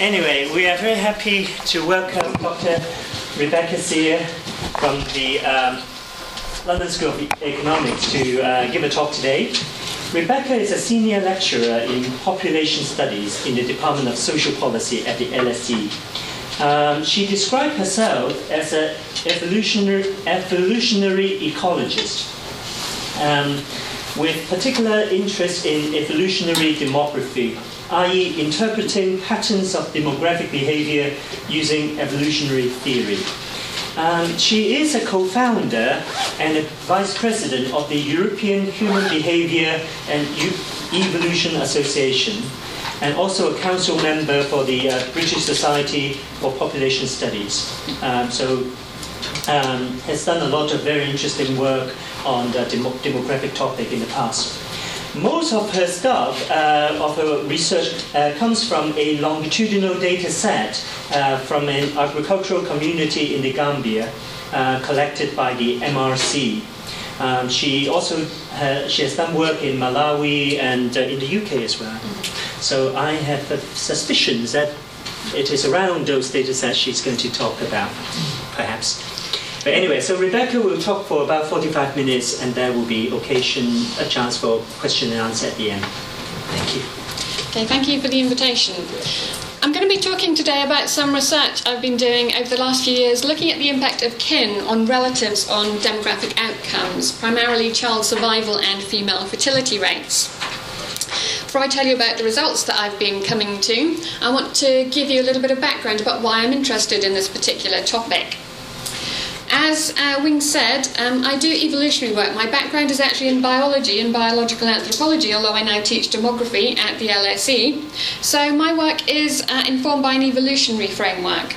Anyway, we are very happy to welcome Dr. Rebecca Sear from the um, London School of Economics to uh, give a talk today. Rebecca is a senior lecturer in population studies in the Department of Social Policy at the LSE. Um, she described herself as an evolutionary, evolutionary ecologist um, with particular interest in evolutionary demography, i.e., interpreting patterns of demographic behavior using evolutionary theory. Um, she is a co founder and a vice president of the European Human Behavior and Evolution Association, and also a council member for the uh, British Society for Population Studies. Um, so, um, has done a lot of very interesting work on the dem- demographic topic in the past. Most of her stuff, uh, of her research, uh, comes from a longitudinal data set uh, from an agricultural community in the Gambia, uh, collected by the MRC. Um, she also she has done work in Malawi and uh, in the UK as well. So I have suspicions that it is around those data sets she's going to talk about, perhaps. But anyway, so Rebecca will talk for about 45 minutes and there will be occasion, a chance for question and answer at the end. Thank you. Okay, thank you for the invitation. I'm going to be talking today about some research I've been doing over the last few years looking at the impact of kin on relatives on demographic outcomes, primarily child survival and female fertility rates. Before I tell you about the results that I've been coming to, I want to give you a little bit of background about why I'm interested in this particular topic. As uh, Wing said, um, I do evolutionary work. My background is actually in biology and biological anthropology, although I now teach demography at the LSE. So my work is uh, informed by an evolutionary framework.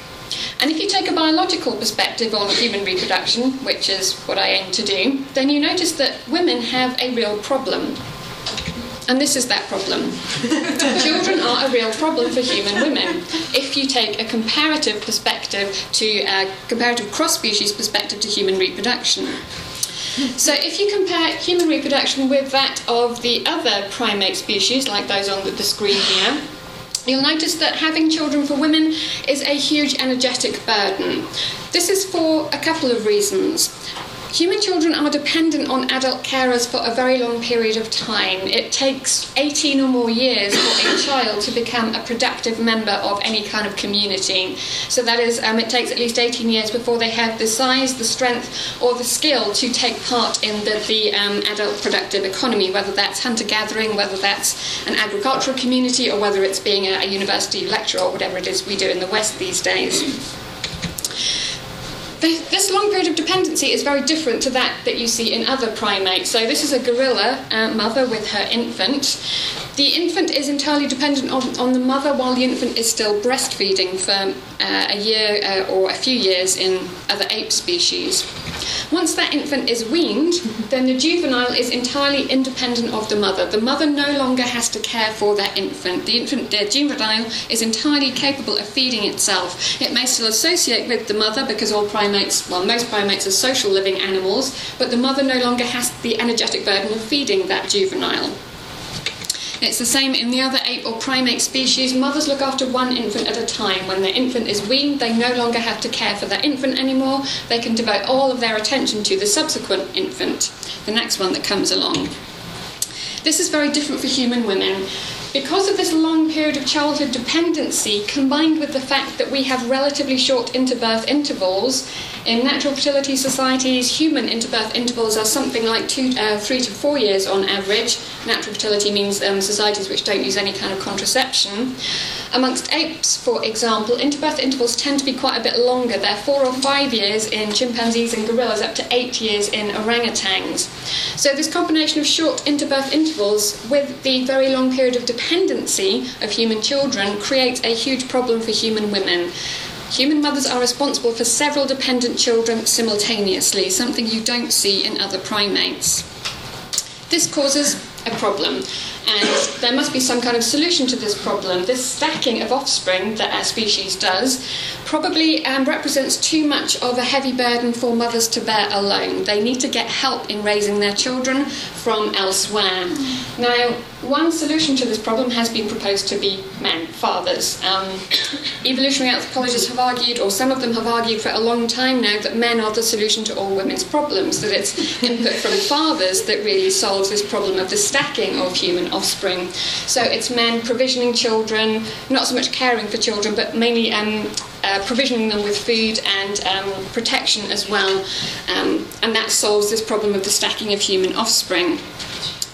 And if you take a biological perspective on human reproduction, which is what I aim to do, then you notice that women have a real problem. And this is that problem. Children are a real problem for human women. If you take a comparative perspective to a comparative cross species perspective to human reproduction. So, if you compare human reproduction with that of the other primate species, like those on the screen here, you'll notice that having children for women is a huge energetic burden. This is for a couple of reasons. Human children are dependent on adult carers for a very long period of time. It takes 18 or more years for a child to become a productive member of any kind of community. So that is, um, it takes at least 18 years before they have the size, the strength, or the skill to take part in the, the um, adult productive economy, whether that's hunter gathering, whether that's an agricultural community, or whether it's being a, a university lecturer, or whatever it is we do in the West these days this long period of dependency is very different to that that you see in other primates. So this is a gorilla uh, mother with her infant. The infant is entirely dependent on, on the mother while the infant is still breastfeeding for uh, a year uh, or a few years in other ape species. Once that infant is weaned, then the juvenile is entirely independent of the mother. The mother no longer has to care for that infant. The infant, the juvenile, is entirely capable of feeding itself. It may still associate with the mother because all primates, well, most primates are social living animals, but the mother no longer has the energetic burden of feeding that juvenile. It's the same in the other ape or primate species. Mothers look after one infant at a time. When their infant is weaned, they no longer have to care for that infant anymore. They can devote all of their attention to the subsequent infant, the next one that comes along. This is very different for human women. Because of this long period of childhood dependency, combined with the fact that we have relatively short interbirth intervals, in natural fertility societies, human interbirth intervals are something like two, uh, three to four years on average. Natural fertility means um, societies which don't use any kind of contraception. Amongst apes, for example, interbirth intervals tend to be quite a bit longer. They're four or five years in chimpanzees and gorillas, up to eight years in orangutans. So, this combination of short interbirth intervals with the very long period of dependency of human children creates a huge problem for human women. Human mothers are responsible for several dependent children simultaneously, something you don't see in other primates. This causes a problem. and there must be some kind of solution to this problem. This stacking of offspring that our species does probably um, represents too much of a heavy burden for mothers to bear alone. They need to get help in raising their children from elsewhere. Now, one solution to this problem has been proposed to be men, fathers. Um, evolutionary anthropologists have argued, or some of them have argued for a long time now, that men are the solution to all women's problems, that it's input from fathers that really solves this problem of the stacking of human offspring. So it's men provisioning children, not so much caring for children, but mainly um, uh, provisioning them with food and um, protection as well. Um, and that solves this problem of the stacking of human offspring.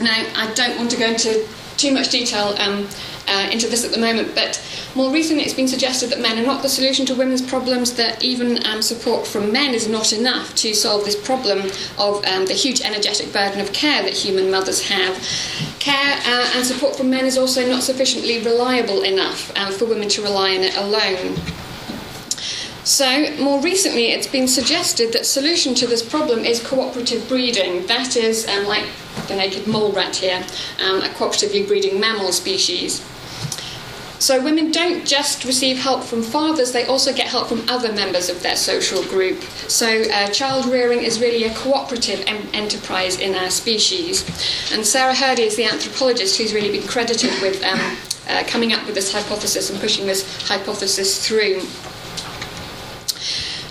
Now, I don't want to go into too much detail um, uh, into this at the moment, but more recently it's been suggested that men are not the solution to women's problems, that even um, support from men is not enough to solve this problem of um, the huge energetic burden of care that human mothers have. Care uh, and support from men is also not sufficiently reliable enough uh, for women to rely on it alone. So, more recently, it's been suggested that solution to this problem is cooperative breeding. That is, um, like the naked mole rat here, um, a cooperatively breeding mammal species. So, women don't just receive help from fathers, they also get help from other members of their social group. So, uh, child rearing is really a cooperative em- enterprise in our species. And Sarah Hrdy is the anthropologist who's really been credited with um, uh, coming up with this hypothesis and pushing this hypothesis through.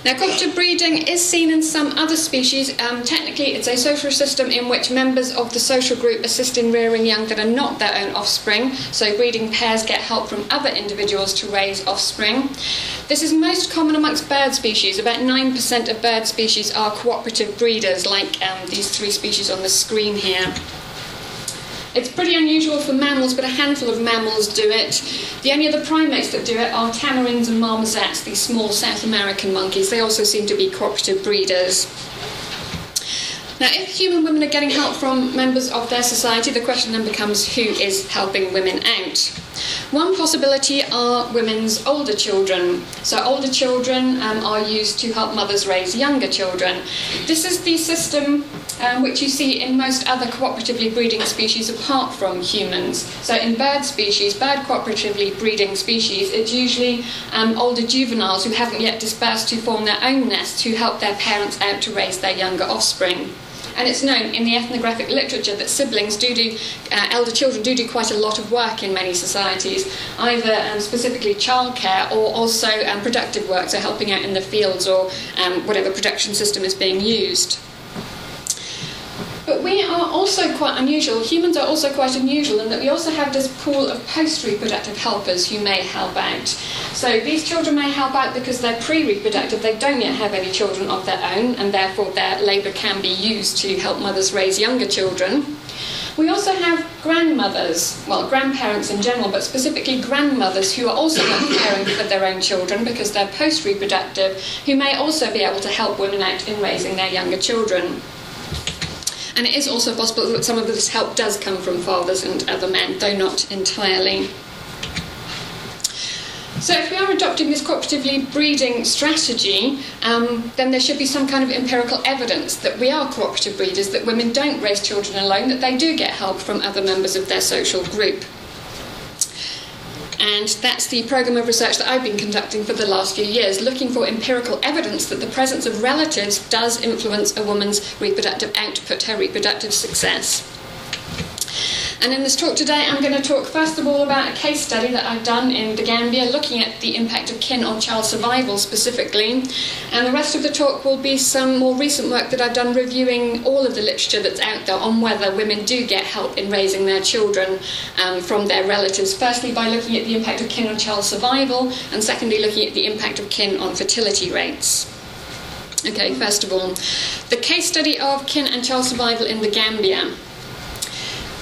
Now, cooperative breeding is seen in some other species. Um, technically, it's a social system in which members of the social group assist in rearing young that are not their own offspring. So, breeding pairs get help from other individuals to raise offspring. This is most common amongst bird species. About 9% of bird species are cooperative breeders, like um, these three species on the screen here. It's pretty unusual for mammals, but a handful of mammals do it. The only other primates that do it are tamarins and marmosets, these small South American monkeys. They also seem to be cooperative breeders. Now, if human women are getting help from members of their society, the question then becomes who is helping women out? One possibility are women's older children. So, older children um, are used to help mothers raise younger children. This is the system um, which you see in most other cooperatively breeding species apart from humans. So, in bird species, bird cooperatively breeding species, it's usually um, older juveniles who haven't yet dispersed to form their own nests who help their parents out to raise their younger offspring. And it's known in the ethnographic literature that siblings do do, uh, elder children do do quite a lot of work in many societies, either um, specifically childcare or also um, productive work, so helping out in the fields or um, whatever production system is being used. We are also quite unusual. Humans are also quite unusual in that we also have this pool of post reproductive helpers who may help out. So these children may help out because they're pre reproductive, they don't yet have any children of their own, and therefore their labour can be used to help mothers raise younger children. We also have grandmothers, well, grandparents in general, but specifically grandmothers who are also not caring for their own children because they're post reproductive, who may also be able to help women out in raising their younger children. And it is also possible that some of this help does come from fathers and other men, though not entirely. So, if we are adopting this cooperatively breeding strategy, um, then there should be some kind of empirical evidence that we are cooperative breeders, that women don't raise children alone, that they do get help from other members of their social group. And that's the programme of research that I've been conducting for the last few years, looking for empirical evidence that the presence of relatives does influence a woman's reproductive output, her reproductive success. And in this talk today, I'm going to talk first of all about a case study that I've done in the Gambia looking at the impact of kin on child survival specifically. And the rest of the talk will be some more recent work that I've done reviewing all of the literature that's out there on whether women do get help in raising their children um, from their relatives. Firstly, by looking at the impact of kin on child survival, and secondly, looking at the impact of kin on fertility rates. Okay, first of all, the case study of kin and child survival in the Gambia.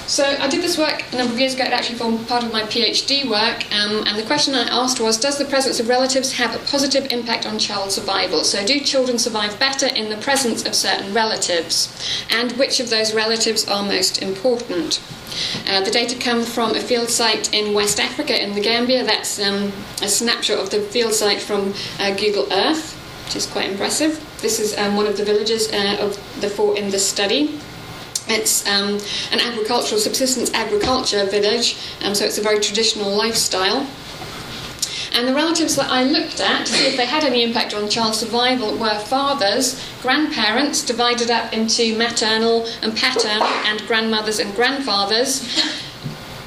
So I did this work a number of years ago. It actually formed part of my PhD work, um, and the question I asked was: Does the presence of relatives have a positive impact on child survival? So, do children survive better in the presence of certain relatives, and which of those relatives are most important? Uh, the data come from a field site in West Africa in the Gambia. That's um, a snapshot of the field site from uh, Google Earth, which is quite impressive. This is um, one of the villages uh, of the four in this study. It's um, an agricultural subsistence agriculture village, um, so it's a very traditional lifestyle. And the relatives that I looked at to see if they had any impact on child survival were fathers, grandparents, divided up into maternal and paternal, and grandmothers and grandfathers.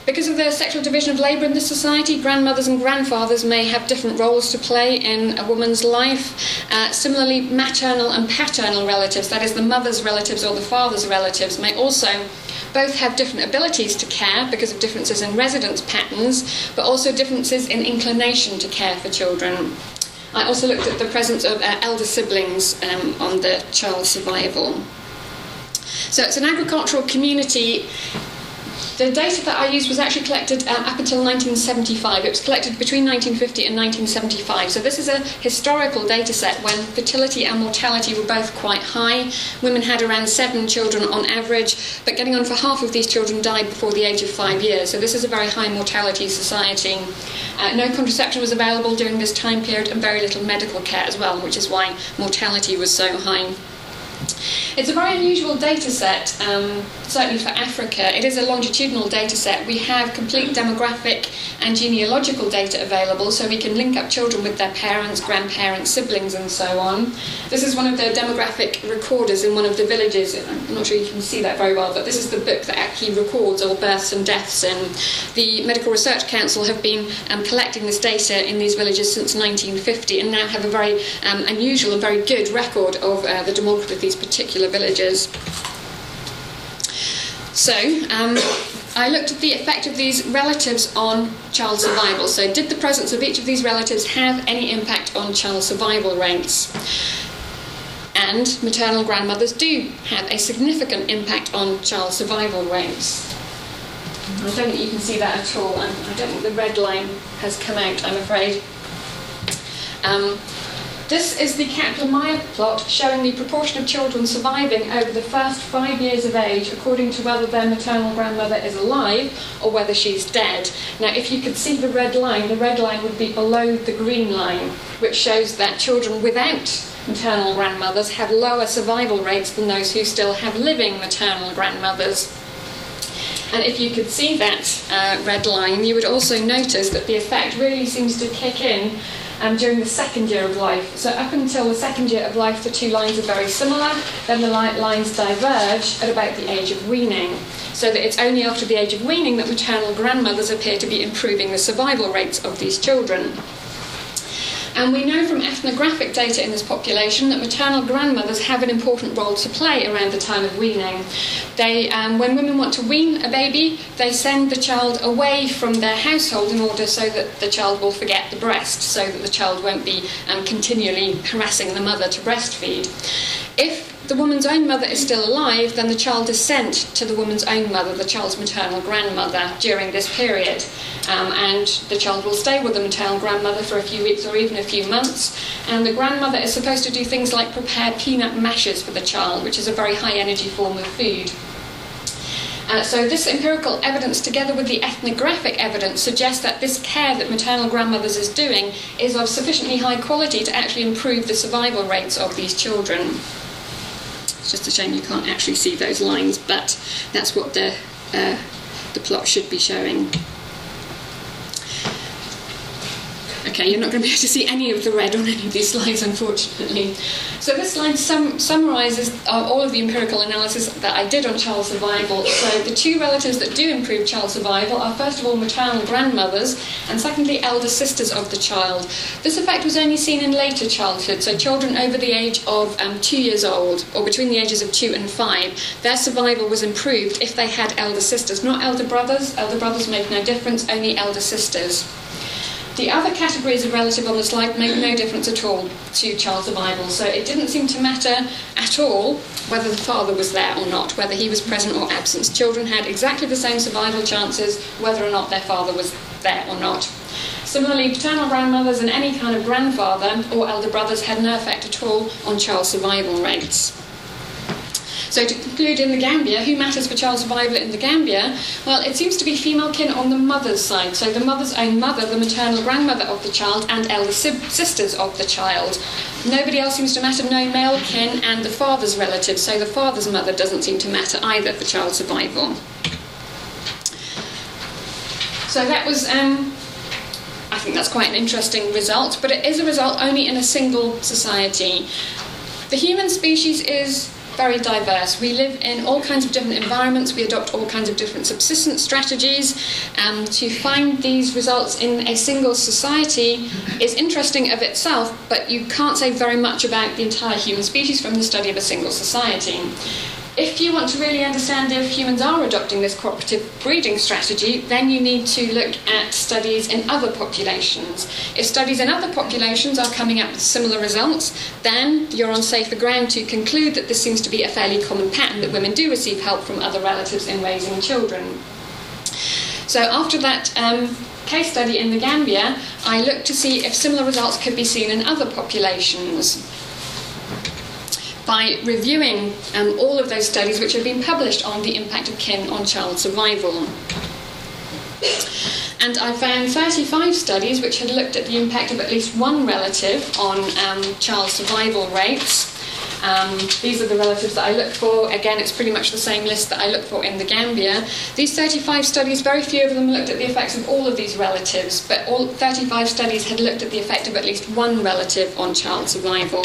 Because of the sexual division of labour in this society, grandmothers and grandfathers may have different roles to play in a woman's life. Uh, similarly, maternal and paternal relatives, that is, the mother's relatives or the father's relatives, may also both have different abilities to care because of differences in residence patterns, but also differences in inclination to care for children. I also looked at the presence of uh, elder siblings um, on the child survival. So it's an agricultural community the data that I used was actually collected um, up until 1975. It was collected between 1950 and 1975. So this is a historical data set when fertility and mortality were both quite high. Women had around seven children on average, but getting on for half of these children died before the age of five years. So this is a very high mortality society. Uh, no contraception was available during this time period and very little medical care as well, which is why mortality was so high. It's a very unusual data set, um, certainly for Africa. It is a longitudinal data set. We have complete demographic and genealogical data available, so we can link up children with their parents, grandparents, siblings, and so on. This is one of the demographic recorders in one of the villages. I'm not sure you can see that very well, but this is the book that actually records all births and deaths. And the Medical Research Council have been um, collecting this data in these villages since 1950 and now have a very um, unusual and very good record of uh, the demography of these particular villages. So, um, I looked at the effect of these relatives on child survival. So, did the presence of each of these relatives have any impact on child survival rates? And maternal grandmothers do have a significant impact on child survival rates. I don't think you can see that at all. I don't think the red line has come out, I'm afraid. Um, this is the Kaplan-Meier plot showing the proportion of children surviving over the first five years of age according to whether their maternal grandmother is alive or whether she's dead. Now, if you could see the red line, the red line would be below the green line, which shows that children without maternal grandmothers have lower survival rates than those who still have living maternal grandmothers. And if you could see that uh, red line, you would also notice that the effect really seems to kick in um, during the second year of life. So up until the second year of life, the two lines are very similar. Then the lines diverge at about the age of weaning. So that it's only after the age of weaning that maternal grandmothers appear to be improving the survival rates of these children. And we know from ethnographic data in this population that maternal grandmothers have an important role to play around the time of weaning. They, um, when women want to wean a baby, they send the child away from their household in order so that the child will forget the breast, so that the child won't be um, continually harassing the mother to breastfeed. If the woman's own mother is still alive, then the child is sent to the woman's own mother, the child's maternal grandmother, during this period. Um, and the child will stay with the maternal grandmother for a few weeks or even a few months. And the grandmother is supposed to do things like prepare peanut mashes for the child, which is a very high energy form of food. Uh, so, this empirical evidence, together with the ethnographic evidence, suggests that this care that maternal grandmothers is doing is of sufficiently high quality to actually improve the survival rates of these children. It's just a shame you can't actually see those lines, but that's what the, uh, the plot should be showing. Okay, you're not going to be able to see any of the red on any of these slides, unfortunately. So this slide sum- summarises uh, all of the empirical analysis that I did on child survival. So the two relatives that do improve child survival are first of all maternal grandmothers, and secondly elder sisters of the child. This effect was only seen in later childhood, so children over the age of um, two years old, or between the ages of two and five, their survival was improved if they had elder sisters, not elder brothers. Elder brothers make no difference, only elder sisters. The other categories of relative on the slide make no difference at all to child survival, so it didn't seem to matter at all whether the father was there or not, whether he was present or absent. Children had exactly the same survival chances whether or not their father was there or not. Similarly, paternal grandmothers and any kind of grandfather or elder brothers had no effect at all on child survival rates. So to conclude, in the Gambia, who matters for child survival in the Gambia? Well, it seems to be female kin on the mother's side, so the mother's own mother, the maternal grandmother of the child, and elder sisters of the child. Nobody else seems to matter, no male kin, and the father's relatives. so the father's mother doesn't seem to matter either for child survival. So that was um, I think that's quite an interesting result, but it is a result only in a single society. The human species is very diverse. We live in all kinds of different environments, we adopt all kinds of different subsistence strategies. Um, to find these results in a single society is interesting of itself, but you can't say very much about the entire human species from the study of a single society if you want to really understand if humans are adopting this cooperative breeding strategy, then you need to look at studies in other populations. If studies in other populations are coming up with similar results, then you're on safer ground to conclude that this seems to be a fairly common pattern that women do receive help from other relatives in raising children. So after that um, case study in the Gambia, I looked to see if similar results could be seen in other populations by reviewing um, all of those studies which have been published on the impact of kin on child survival. And I found 35 studies which had looked at the impact of at least one relative on um, child survival rates. Um, these are the relatives that I looked for. Again, it's pretty much the same list that I looked for in the Gambia. These 35 studies, very few of them looked at the effects of all of these relatives, but all 35 studies had looked at the effect of at least one relative on child survival.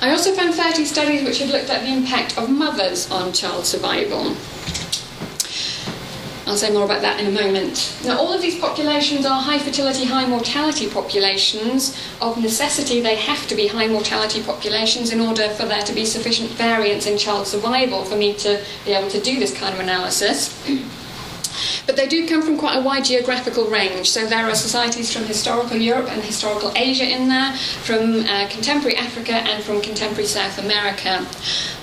I also found 30 studies which had looked at the impact of mothers on child survival. I'll say more about that in a moment. Now, all of these populations are high fertility, high mortality populations. Of necessity, they have to be high mortality populations in order for there to be sufficient variance in child survival for me to be able to do this kind of analysis. But they do come from quite a wide geographical range. So there are societies from historical Europe and historical Asia in there, from uh, contemporary Africa and from contemporary South America.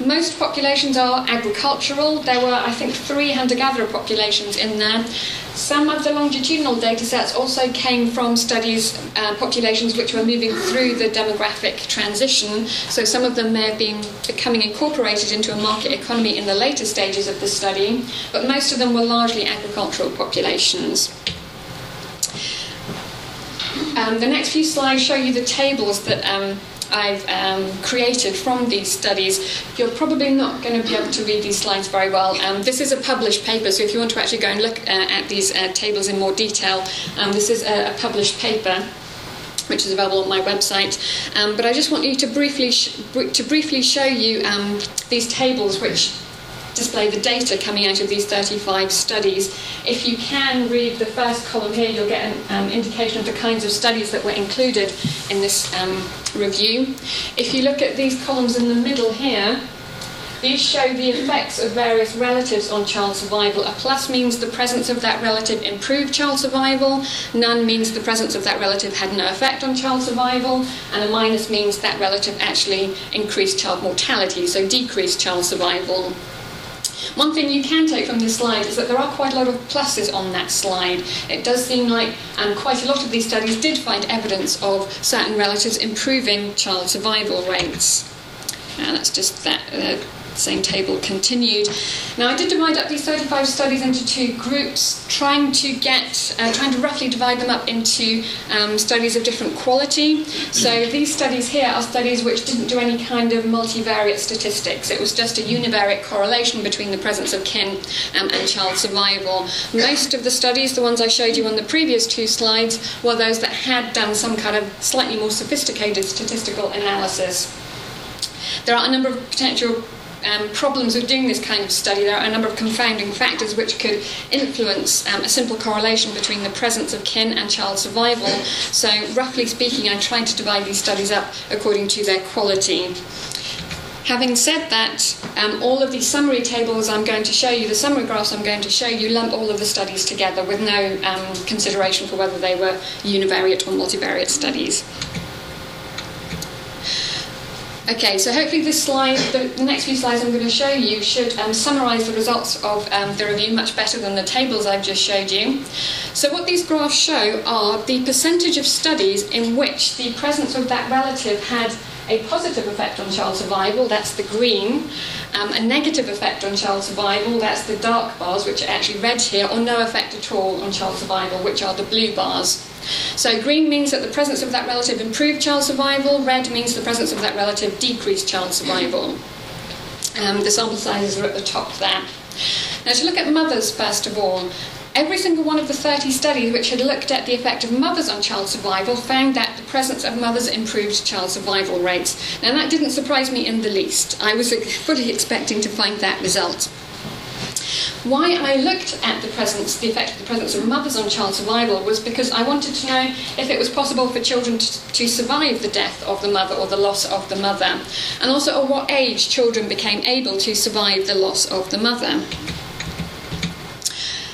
Most populations are agricultural. There were, I think, three hunter gatherer populations in there. Some of the longitudinal data sets also came from studies, uh, populations which were moving through the demographic transition. So some of them may have been becoming incorporated into a market economy in the later stages of the study, but most of them were largely agricultural populations. Um, the next few slides show you the tables that um, I've um, created from these studies. You're probably not going to be able to read these slides very well. Um, this is a published paper, so if you want to actually go and look uh, at these uh, tables in more detail, um, this is a, a, published paper. Which is available on my website, um, but I just want you to briefly to briefly show you um, these tables, which display the data coming out of these 35 studies. If you can read the first column here, you'll get an um, indication of the kinds of studies that were included in this um, review. If you look at these columns in the middle here, these show the effects of various relatives on child survival. A plus means the presence of that relative improved child survival, none means the presence of that relative had no effect on child survival, and a minus means that relative actually increased child mortality, so decreased child survival. One thing you can take from this slide is that there are quite a lot of pluses on that slide. It does seem like um, quite a lot of these studies did find evidence of certain relatives improving child survival rates. And that's just that. Uh, same table continued. Now, I did divide up these 35 studies into two groups, trying to get, uh, trying to roughly divide them up into um, studies of different quality. So these studies here are studies which didn't do any kind of multivariate statistics. It was just a univariate correlation between the presence of kin um, and child survival. Most of the studies, the ones I showed you on the previous two slides, were those that had done some kind of slightly more sophisticated statistical analysis. There are a number of potential um, problems with doing this kind of study, there are a number of confounding factors which could influence um, a simple correlation between the presence of kin and child survival. So, roughly speaking, I tried to divide these studies up according to their quality. Having said that, um, all of these summary tables I'm going to show you, the summary graphs I'm going to show you, lump all of the studies together with no um, consideration for whether they were univariate or multivariate studies. Okay, so hopefully this slide, the, the, next few slides I'm going to show you should um, summarise the results of um, the review much better than the tables I've just showed you. So what these graphs show are the percentage of studies in which the presence of that relative had a positive effect on child survival, that's the green, um, a negative effect on child survival, that's the dark bars, which are actually red here, or no effect at all on child survival, which are the blue bars. So green means that the presence of that relative improved child survival, red means the presence of that relative decreased child survival. Um, the sample sizes are at the top there. Now, to look at mothers first of all, every single one of the 30 studies which had looked at the effect of mothers on child survival found that the presence of mothers improved child survival rates. Now, that didn't surprise me in the least. I was fully expecting to find that result. Why I looked at the presence, the effect of the presence of mothers on child survival was because I wanted to know if it was possible for children to, to survive the death of the mother or the loss of the mother, and also at what age children became able to survive the loss of the mother.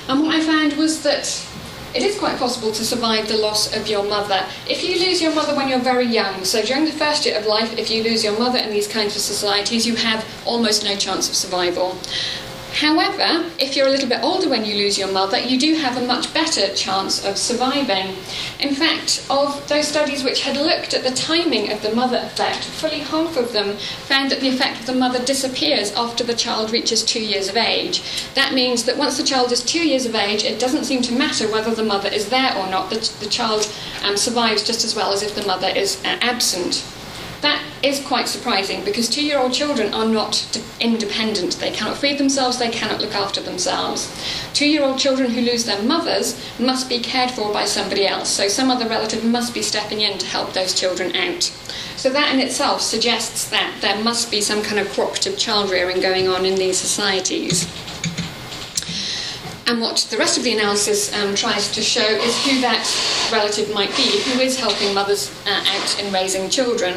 And what I found was that it is quite possible to survive the loss of your mother. If you lose your mother when you're very young, so during the first year of life, if you lose your mother in these kinds of societies, you have almost no chance of survival. However, if you're a little bit older when you lose your mother, you do have a much better chance of surviving. In fact, of those studies which had looked at the timing of the mother effect, fully half of them found that the effect of the mother disappears after the child reaches two years of age. That means that once the child is two years of age, it doesn't seem to matter whether the mother is there or not. The, the child um, survives just as well as if the mother is uh, absent. That is quite surprising because two year old children are not independent. They cannot feed themselves, they cannot look after themselves. Two year old children who lose their mothers must be cared for by somebody else, so some other relative must be stepping in to help those children out. So, that in itself suggests that there must be some kind of cooperative child rearing going on in these societies. And what the rest of the analysis um, tries to show is who that relative might be, who is helping mothers uh, out in raising children.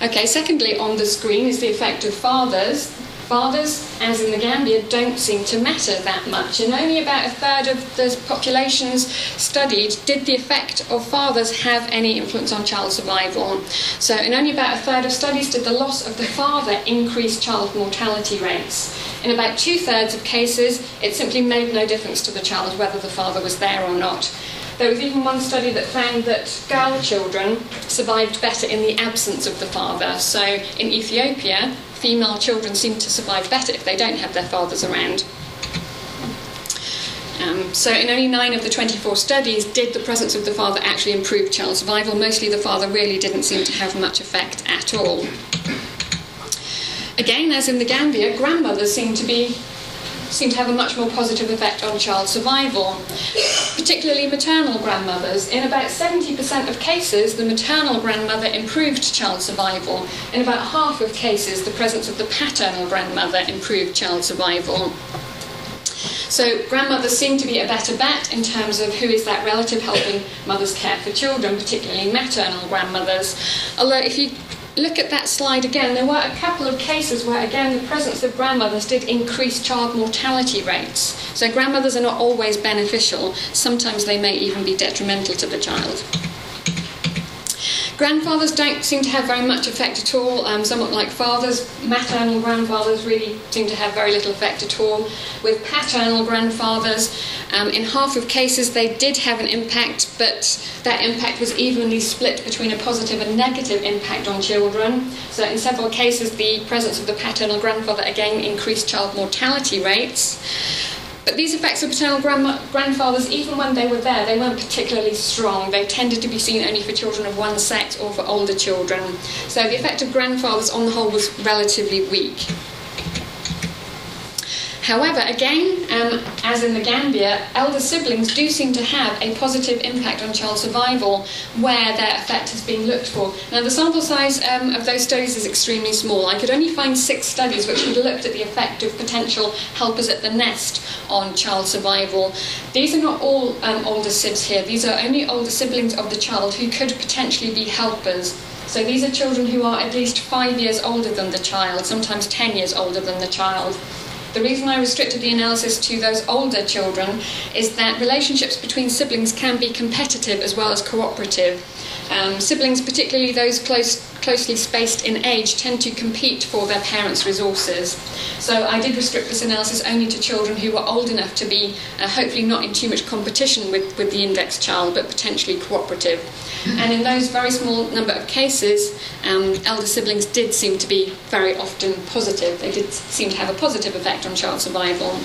Okay, secondly, on the screen is the effect of fathers. Fathers, as in the Gambia, don't seem to matter that much, and only about a third of the populations studied did the effect of fathers have any influence on child survival. So, in only about a third of studies did the loss of the father increase child mortality rates. In about two thirds of cases, it simply made no difference to the child whether the father was there or not. There was even one study that found that girl children survived better in the absence of the father. So in Ethiopia, female children seem to survive better if they don't have their fathers around. Um, so, in only nine of the 24 studies, did the presence of the father actually improve child survival? Mostly the father really didn't seem to have much effect at all. Again, as in the Gambia, grandmothers seem to be seem to have a much more positive effect on child survival, particularly maternal grandmothers. In about 70% of cases, the maternal grandmother improved child survival. In about half of cases, the presence of the paternal grandmother improved child survival. So grandmothers seem to be a better bet in terms of who is that relative helping mothers care for children, particularly maternal grandmothers. Although if you look at that slide again, there were a couple of cases where, again, the presence of grandmothers did increase child mortality rates. So, grandmothers are not always beneficial, sometimes they may even be detrimental to the child. Grandfathers don't seem to have very much effect at all, um, somewhat like fathers. Maternal grandfathers really seem to have very little effect at all. With paternal grandfathers, um, in half of cases they did have an impact, but that impact was evenly split between a positive and negative impact on children. So, in several cases, the presence of the paternal grandfather again increased child mortality rates. But these effects of paternal grandfathers, even when they were there, they weren't particularly strong. They tended to be seen only for children of one sex or for older children. So the effect of grandfathers on the whole was relatively weak. However, again, um, as in the Gambia, elder siblings do seem to have a positive impact on child survival where their effect has been looked for. Now, the sample size um, of those studies is extremely small. I could only find six studies which had looked at the effect of potential helpers at the nest on child survival. These are not all um, older sibs here, these are only older siblings of the child who could potentially be helpers. So these are children who are at least five years older than the child, sometimes 10 years older than the child. The reason I restricted the analysis to those older children is that relationships between siblings can be competitive as well as cooperative. Um, siblings, particularly those close closely spaced in age tend to compete for their parents' resources. So I did restrict this analysis only to children who were old enough to be uh, hopefully not in too much competition with, with the index child, but potentially cooperative. And in those very small number of cases, um, elder siblings did seem to be very often positive. They did seem to have a positive effect on child survival.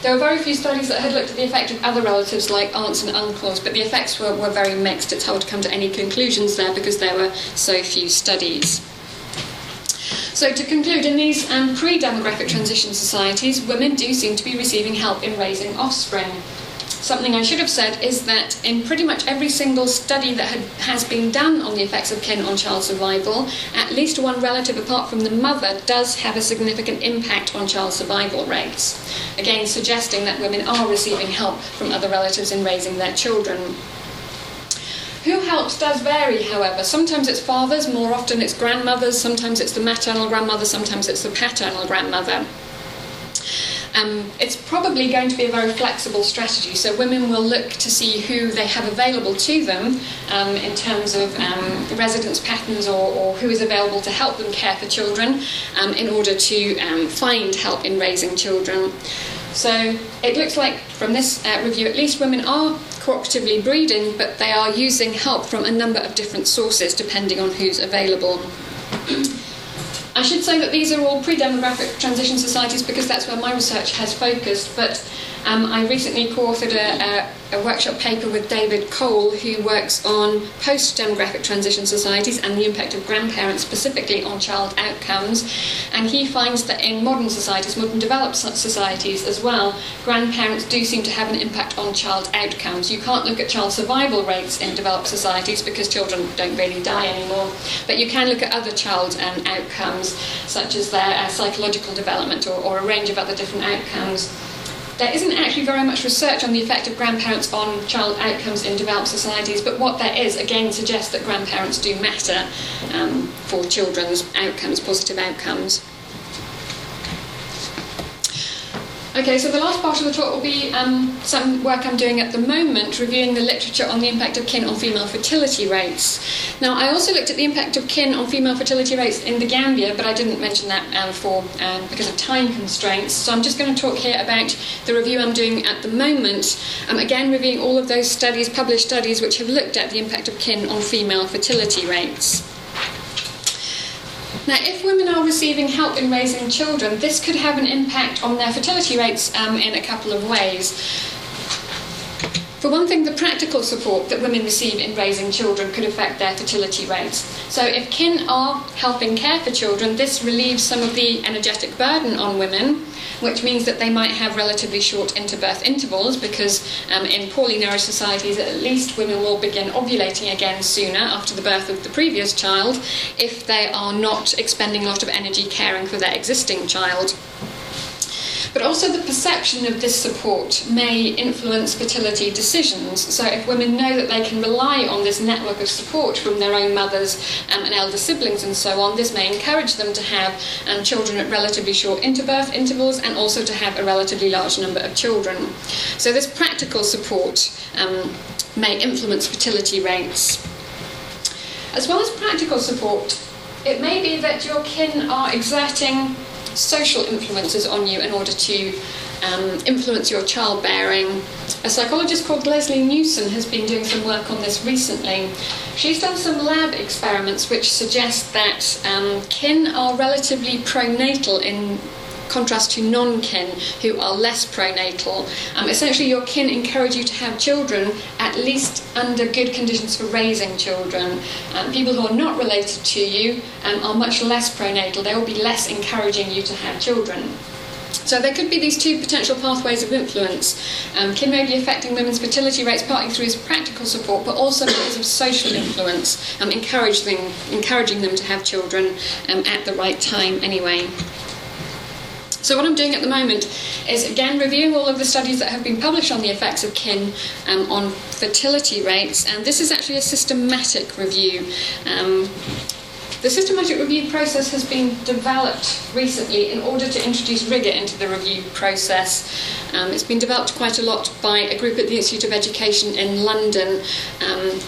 There were very few studies that had looked at the effect of other relatives like aunts and uncles, but the effects were, were very mixed. It's hard to come to any conclusions there because there were so few studies. So, to conclude, in these um, pre demographic transition societies, women do seem to be receiving help in raising offspring. Something I should have said is that in pretty much every single study that had, has been done on the effects of kin on child survival, at least one relative apart from the mother does have a significant impact on child survival rates. Again, suggesting that women are receiving help from other relatives in raising their children. Who helps does vary, however. Sometimes it's fathers, more often it's grandmothers, sometimes it's the maternal grandmother, sometimes it's the paternal grandmother. Um, it's probably going to be a very flexible strategy. So women will look to see who they have available to them um, in terms of um, residence patterns or, or, who is available to help them care for children um, in order to um, find help in raising children. So it looks like from this uh, review, at least women are cooperatively breeding, but they are using help from a number of different sources depending on who's available. I should say that these are all pre-demographic transition societies because that's where my research has focused, but um, I recently co-authored a, a a workshop paper with David Coall, who works on post demographic transition societies and the impact of grandparents specifically on child outcomes. And he finds that in modern societies, modern developed societies as well, grandparents do seem to have an impact on child outcomes. You can't look at child survival rates in developed societies because children don't really die anymore, but you can look at other child um, outcomes, such as their uh, psychological development or, or a range of other different outcomes. There isn't actually very much research on the effect of grandparents on child outcomes in developed societies, but what there is, again, suggests that grandparents do matter um, for children's outcomes, positive outcomes. Okay, so the last part of the talk will be um, some work I'm doing at the moment, reviewing the literature on the impact of kin on female fertility rates. Now, I also looked at the impact of kin on female fertility rates in the Gambia, but I didn't mention that um, for um, because of time constraints. So I'm just going to talk here about the review I'm doing at the moment. Again, reviewing all of those studies, published studies, which have looked at the impact of kin on female fertility rates. Now, if women are receiving help in raising children, this could have an impact on their fertility rates um, in a couple of ways. For one thing, the practical support that women receive in raising children could affect their fertility rates. So, if kin are helping care for children, this relieves some of the energetic burden on women which means that they might have relatively short interbirth intervals because um, in poorly nourished societies, at least women will begin ovulating again sooner after the birth of the previous child if they are not expending a lot of energy caring for their existing child. But also, the perception of this support may influence fertility decisions. So, if women know that they can rely on this network of support from their own mothers um, and elder siblings and so on, this may encourage them to have um, children at relatively short interbirth intervals and also to have a relatively large number of children. So, this practical support um, may influence fertility rates. As well as practical support, it may be that your kin are exerting social influences on you in order to um, influence your childbearing. A psychologist called Lesley Newson has been doing some work on this recently. She's done some lab experiments which suggest that um, kin are relatively pronatal in contrast to non-kin who are less pronatal. Um, essentially, your kin encourage you to have children at least under good conditions for raising children. Um, people who are not related to you um, are much less pronatal. They will be less encouraging you to have children. So there could be these two potential pathways of influence. Um, kin may be affecting women's fertility rates partly through his practical support, but also because of social influence, um, encouraging, encouraging them to have children um, at the right time anyway. So, what I'm doing at the moment is again reviewing all of the studies that have been published on the effects of kin um, on fertility rates, and this is actually a systematic review. Um, the systematic review process has been developed recently in order to introduce rigour into the review process. Um, it's been developed quite a lot by a group at the Institute of Education in London. Um,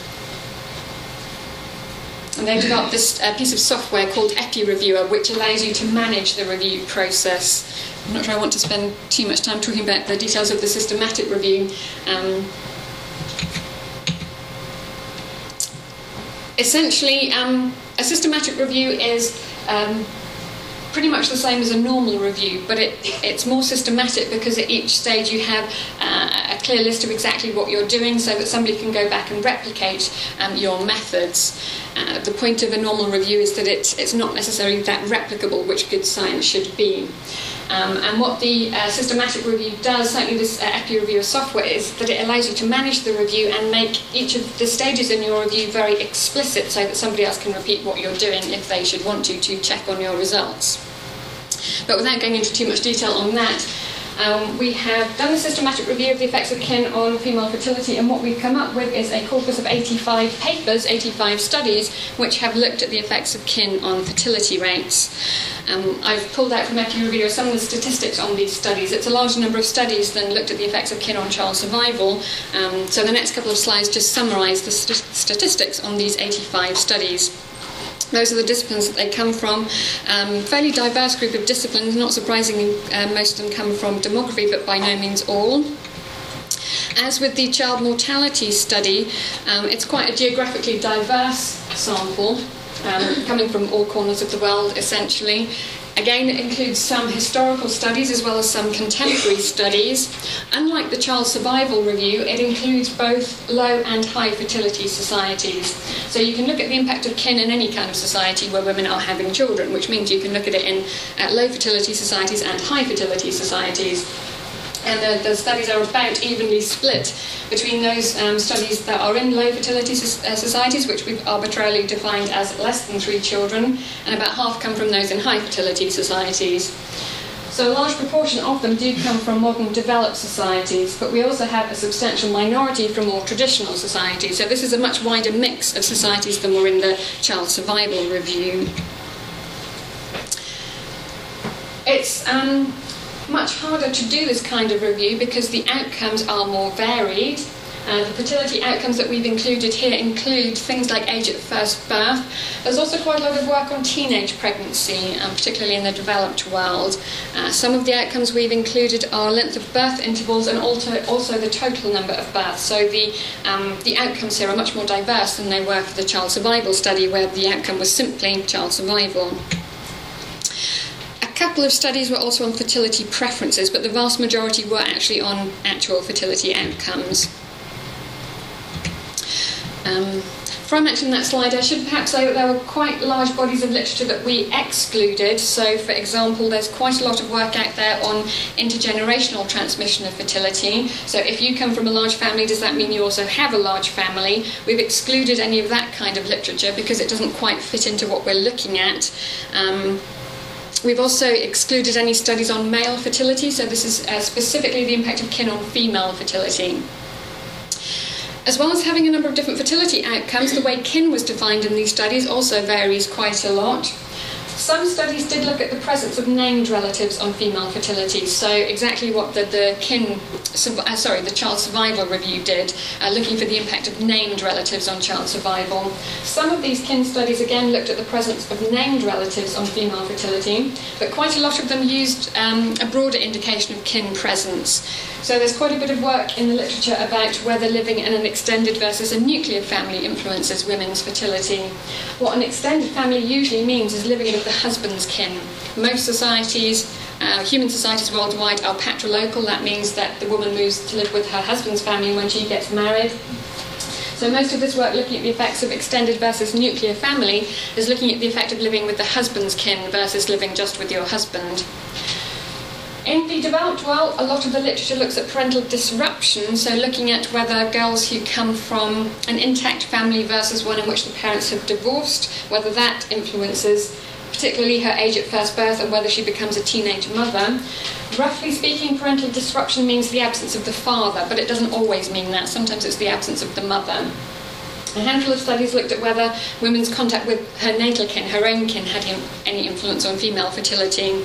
And they developed this uh, piece of software called EPPI-Reviewer, which allows you to manage the review process. I'm not sure I want to spend too much time talking about the details of the systematic review. Um, essentially, um, a systematic review is um, pretty much the same as a normal review, but it, it's more systematic because at each stage you have uh, a clear list of exactly what you're doing so that somebody can go back and replicate um, your methods. Uh, the point of a normal review is that it's, it's not necessarily that replicable, which good science should be. Um, and what the uh, systematic review does, certainly this uh, EPPI-Reviewer software, is that it allows you to manage the review and make each of the stages in your review very explicit so that somebody else can repeat what you're doing if they should want to to check on your results. But without going into too much detail on that, um, we have done a systematic review of the effects of kin on female fertility, and what we've come up with is a corpus of 85 papers, 85 studies, which have looked at the effects of kin on fertility rates. Um, I've pulled out from EPPI-Reviewer some of the statistics on these studies. It's a larger number of studies than looked at the effects of kin on child survival. Um, so the next couple of slides just summarise the st- statistics on these 85 studies. Those are the disciplines that they come from. Um, fairly diverse group of disciplines. Not surprisingly, uh, most of them come from demography, but by no means all. As with the child mortality study, um, it's quite a geographically diverse sample, um, coming from all corners of the world essentially. Again, it includes some historical studies as well as some contemporary studies. Unlike the Child Survival Review, it includes both low and high fertility societies. So you can look at the impact of kin in any kind of society where women are having children, which means you can look at it in uh, low fertility societies and high fertility societies and the, the, studies are about evenly split between those um, studies that are in low fertility so, uh, societies, which we've arbitrarily defined as less than three children, and about half come from those in high fertility societies. So a large proportion of them do come from modern developed societies, but we also have a substantial minority from more traditional societies. So this is a much wider mix of societies than were in the Child Survival Review. It's um, much harder to do this kind of review because the outcomes are more varied. Uh, the fertility outcomes that we've included here include things like age at first birth. There's also quite a lot of work on teenage pregnancy, um, particularly in the developed world. Uh, some of the outcomes we've included are length of birth intervals and also, also the total number of births. So the, um, the outcomes here are much more diverse than they were for the child survival study, where the outcome was simply child survival couple of studies were also on fertility preferences, but the vast majority were actually on actual fertility outcomes. Um, before I mention that slide, I should perhaps say that there were quite large bodies of literature that we excluded. So, for example, there's quite a lot of work out there on intergenerational transmission of fertility. So, if you come from a large family, does that mean you also have a large family? We've excluded any of that kind of literature because it doesn't quite fit into what we're looking at. Um, We've also excluded any studies on male fertility, so this is uh, specifically the impact of kin on female fertility. As well as having a number of different fertility outcomes, the way kin was defined in these studies also varies quite a lot. Some studies did look at the presence of named relatives on female fertility, so exactly what the, the kin, uh, sorry, the child survival review did, uh, looking for the impact of named relatives on child survival. Some of these kin studies again looked at the presence of named relatives on female fertility, but quite a lot of them used um, a broader indication of kin presence. So there's quite a bit of work in the literature about whether living in an extended versus a nuclear family influences women's fertility. What an extended family usually means is living with the husband's kin. Most societies, uh, human societies worldwide, are patrilocal. That means that the woman moves to live with her husband's family when she gets married. So most of this work looking at the effects of extended versus nuclear family is looking at the effect of living with the husband's kin versus living just with your husband. In the developed world, a lot of the literature looks at parental disruption, so looking at whether girls who come from an intact family versus one in which the parents have divorced, whether that influences particularly her age at first birth and whether she becomes a teenage mother. Roughly speaking, parental disruption means the absence of the father, but it doesn't always mean that. Sometimes it's the absence of the mother. A handful of studies looked at whether women's contact with her natal kin, her own kin, had any influence on female fertility.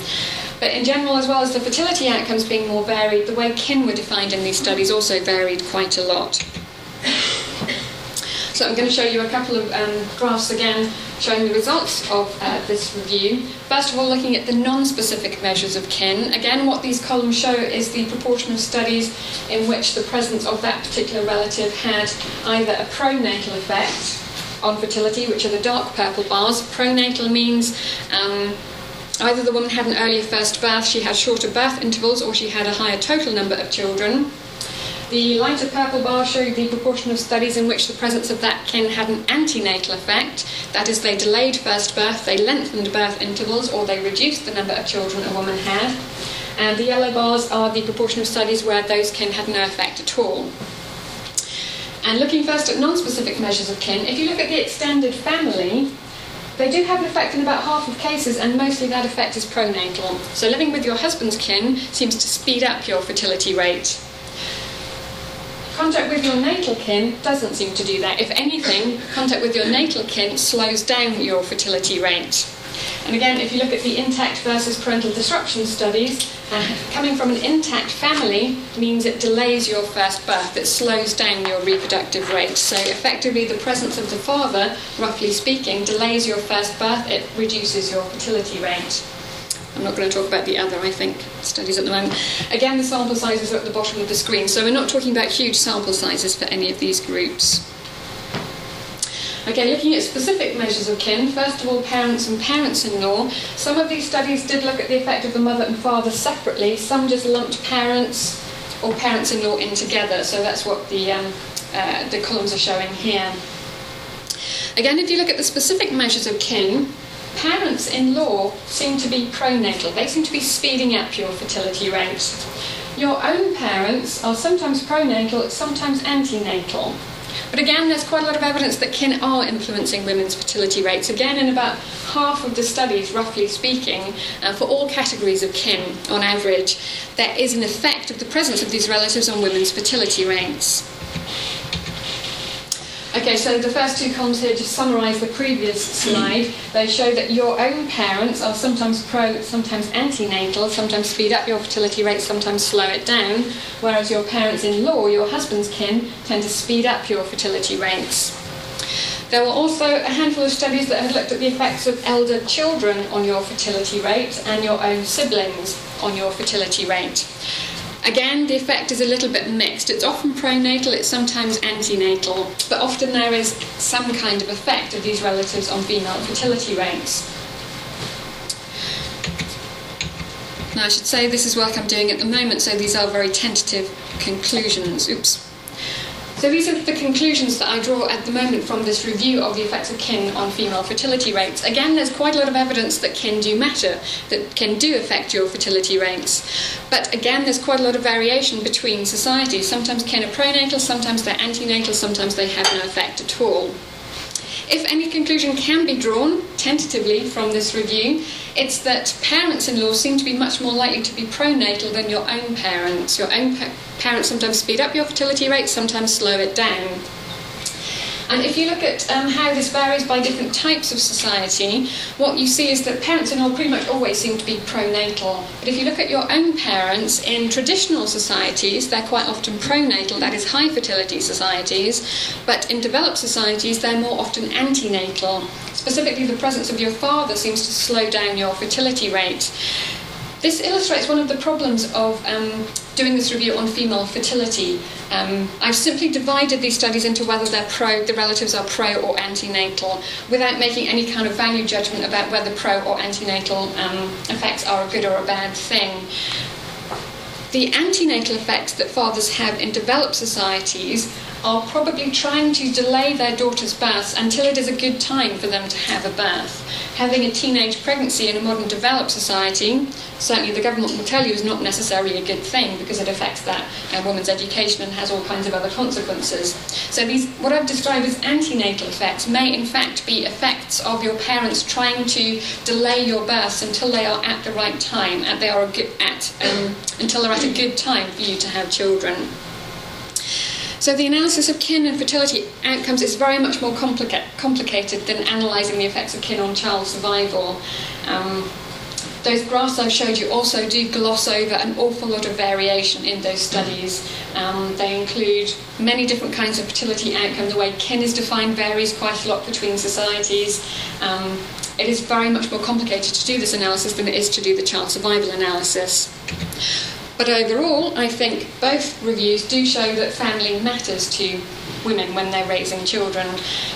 But in general, as well as the fertility outcomes being more varied, the way kin were defined in these studies also varied quite a lot. So I'm going to show you a couple of um, graphs again showing the results of uh, this review. First of all, looking at the non-specific measures of kin. Again, what these columns show is the proportion of studies in which the presence of that particular relative had either a pronatal effect on fertility, which are the dark purple bars. Pronatal means um, either the woman had an earlier first birth, she had shorter birth intervals, or she had a higher total number of children. The lighter purple bar show the proportion of studies in which the presence of that kin had an antinatal effect. That is, they delayed first birth, they lengthened birth intervals, or they reduced the number of children a woman had. And the yellow bars are the proportion of studies where those kin had no effect at all. And looking first at non-specific measures of kin, if you look at the extended family, they do have an effect in about half of cases, and mostly that effect is pronatal. So living with your husband's kin seems to speed up your fertility rate. Contact with your natal kin doesn't seem to do that. If anything, contact with your natal kin slows down your fertility rate. And again, if you look at the intact versus parental disruption studies, uh, coming from an intact family means it delays your first birth, it slows down your reproductive rate. So, effectively, the presence of the father, roughly speaking, delays your first birth, it reduces your fertility rate. I'm not going to talk about the other, I think, studies at the moment. Again, the sample sizes are at the bottom of the screen, so we're not talking about huge sample sizes for any of these groups. Okay, looking at specific measures of kin, first of all, parents and parents in law. Some of these studies did look at the effect of the mother and father separately, some just lumped parents or parents in law in together, so that's what the, um, uh, the columns are showing here. Again, if you look at the specific measures of kin, parents in law seem to be pronatal. They seem to be speeding up your fertility rate. Your own parents are sometimes pronatal, sometimes antinatal. But again, there's quite a lot of evidence that kin are influencing women's fertility rates. Again, in about half of the studies, roughly speaking, uh, for all categories of kin on average, there is an effect of the presence of these relatives on women's fertility rates. Okay, so the first two columns here just summarise the previous slide. They show that your own parents are sometimes pro, sometimes antinatal, sometimes speed up your fertility rate, sometimes slow it down, whereas your parents in law, your husband's kin, tend to speed up your fertility rates. There were also a handful of studies that had looked at the effects of elder children on your fertility rate and your own siblings on your fertility rate. Again, the effect is a little bit mixed. It's often pronatal, it's sometimes antinatal, but often there is some kind of effect of these relatives on female fertility rates. Now, I should say this is work I'm doing at the moment, so these are very tentative conclusions. Oops. So these are the conclusions that I draw at the moment from this review of the effects of kin on female fertility rates. Again, there's quite a lot of evidence that kin do matter, that kin do affect your fertility rates. But again, there's quite a lot of variation between societies. Sometimes kin are pronatal, sometimes they're antinatal, sometimes they have no effect at all. If any conclusion can be drawn, tentatively, from this review, it's that parents in law seem to be much more likely to be pronatal than your own parents. Your own pa- parents sometimes speed up your fertility rate, sometimes slow it down. And if you look at um, how this varies by different types of society, what you see is that parents in law pretty much always seem to be pronatal. But if you look at your own parents, in traditional societies, they're quite often pronatal, that is, high fertility societies. But in developed societies, they're more often antinatal. Specifically, the presence of your father seems to slow down your fertility rate. This illustrates one of the problems of um, doing this review on female fertility. Um, I've simply divided these studies into whether they're pro, the relatives are pro or antinatal, without making any kind of value judgment about whether pro or antinatal um, effects are a good or a bad thing. The antinatal effects that fathers have in developed societies are probably trying to delay their daughter's birth until it is a good time for them to have a birth. Having a teenage pregnancy in a modern developed society, certainly the government will tell you, is not necessarily a good thing because it affects that uh, woman's education and has all kinds of other consequences. So these, what I've described as antinatal effects, may in fact be effects of your parents trying to delay your births until they are at the right time, and they are a good, at um, until they're at a good time for you to have children. So the analysis of kin and fertility outcomes is very much more complica- complicated than analysing the effects of kin on child survival. Um, those graphs I've showed you also do gloss over an awful lot of variation in those studies. Um, they include many different kinds of fertility outcome. The way kin is defined varies quite a lot between societies. Um, it is very much more complicated to do this analysis than it is to do the child survival analysis. But overall, I think both reviews do show that family matters to women when they're raising children.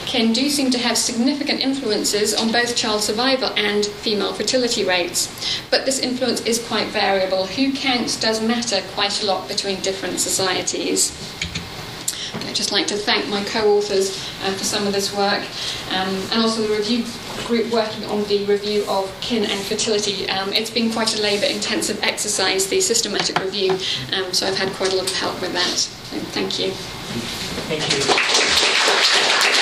Kin do seem to have significant influences on both child survival and female fertility rates. But this influence is quite variable. Who counts does matter quite a lot between different societies. I'd just like to thank my co-authors uh, for some of this work um, and also the review group working on the review of kin and fertility. Um, it's been quite a labour intensive exercise, the systematic review, um, so I've had quite a lot of help with that. So thank you. Thank you.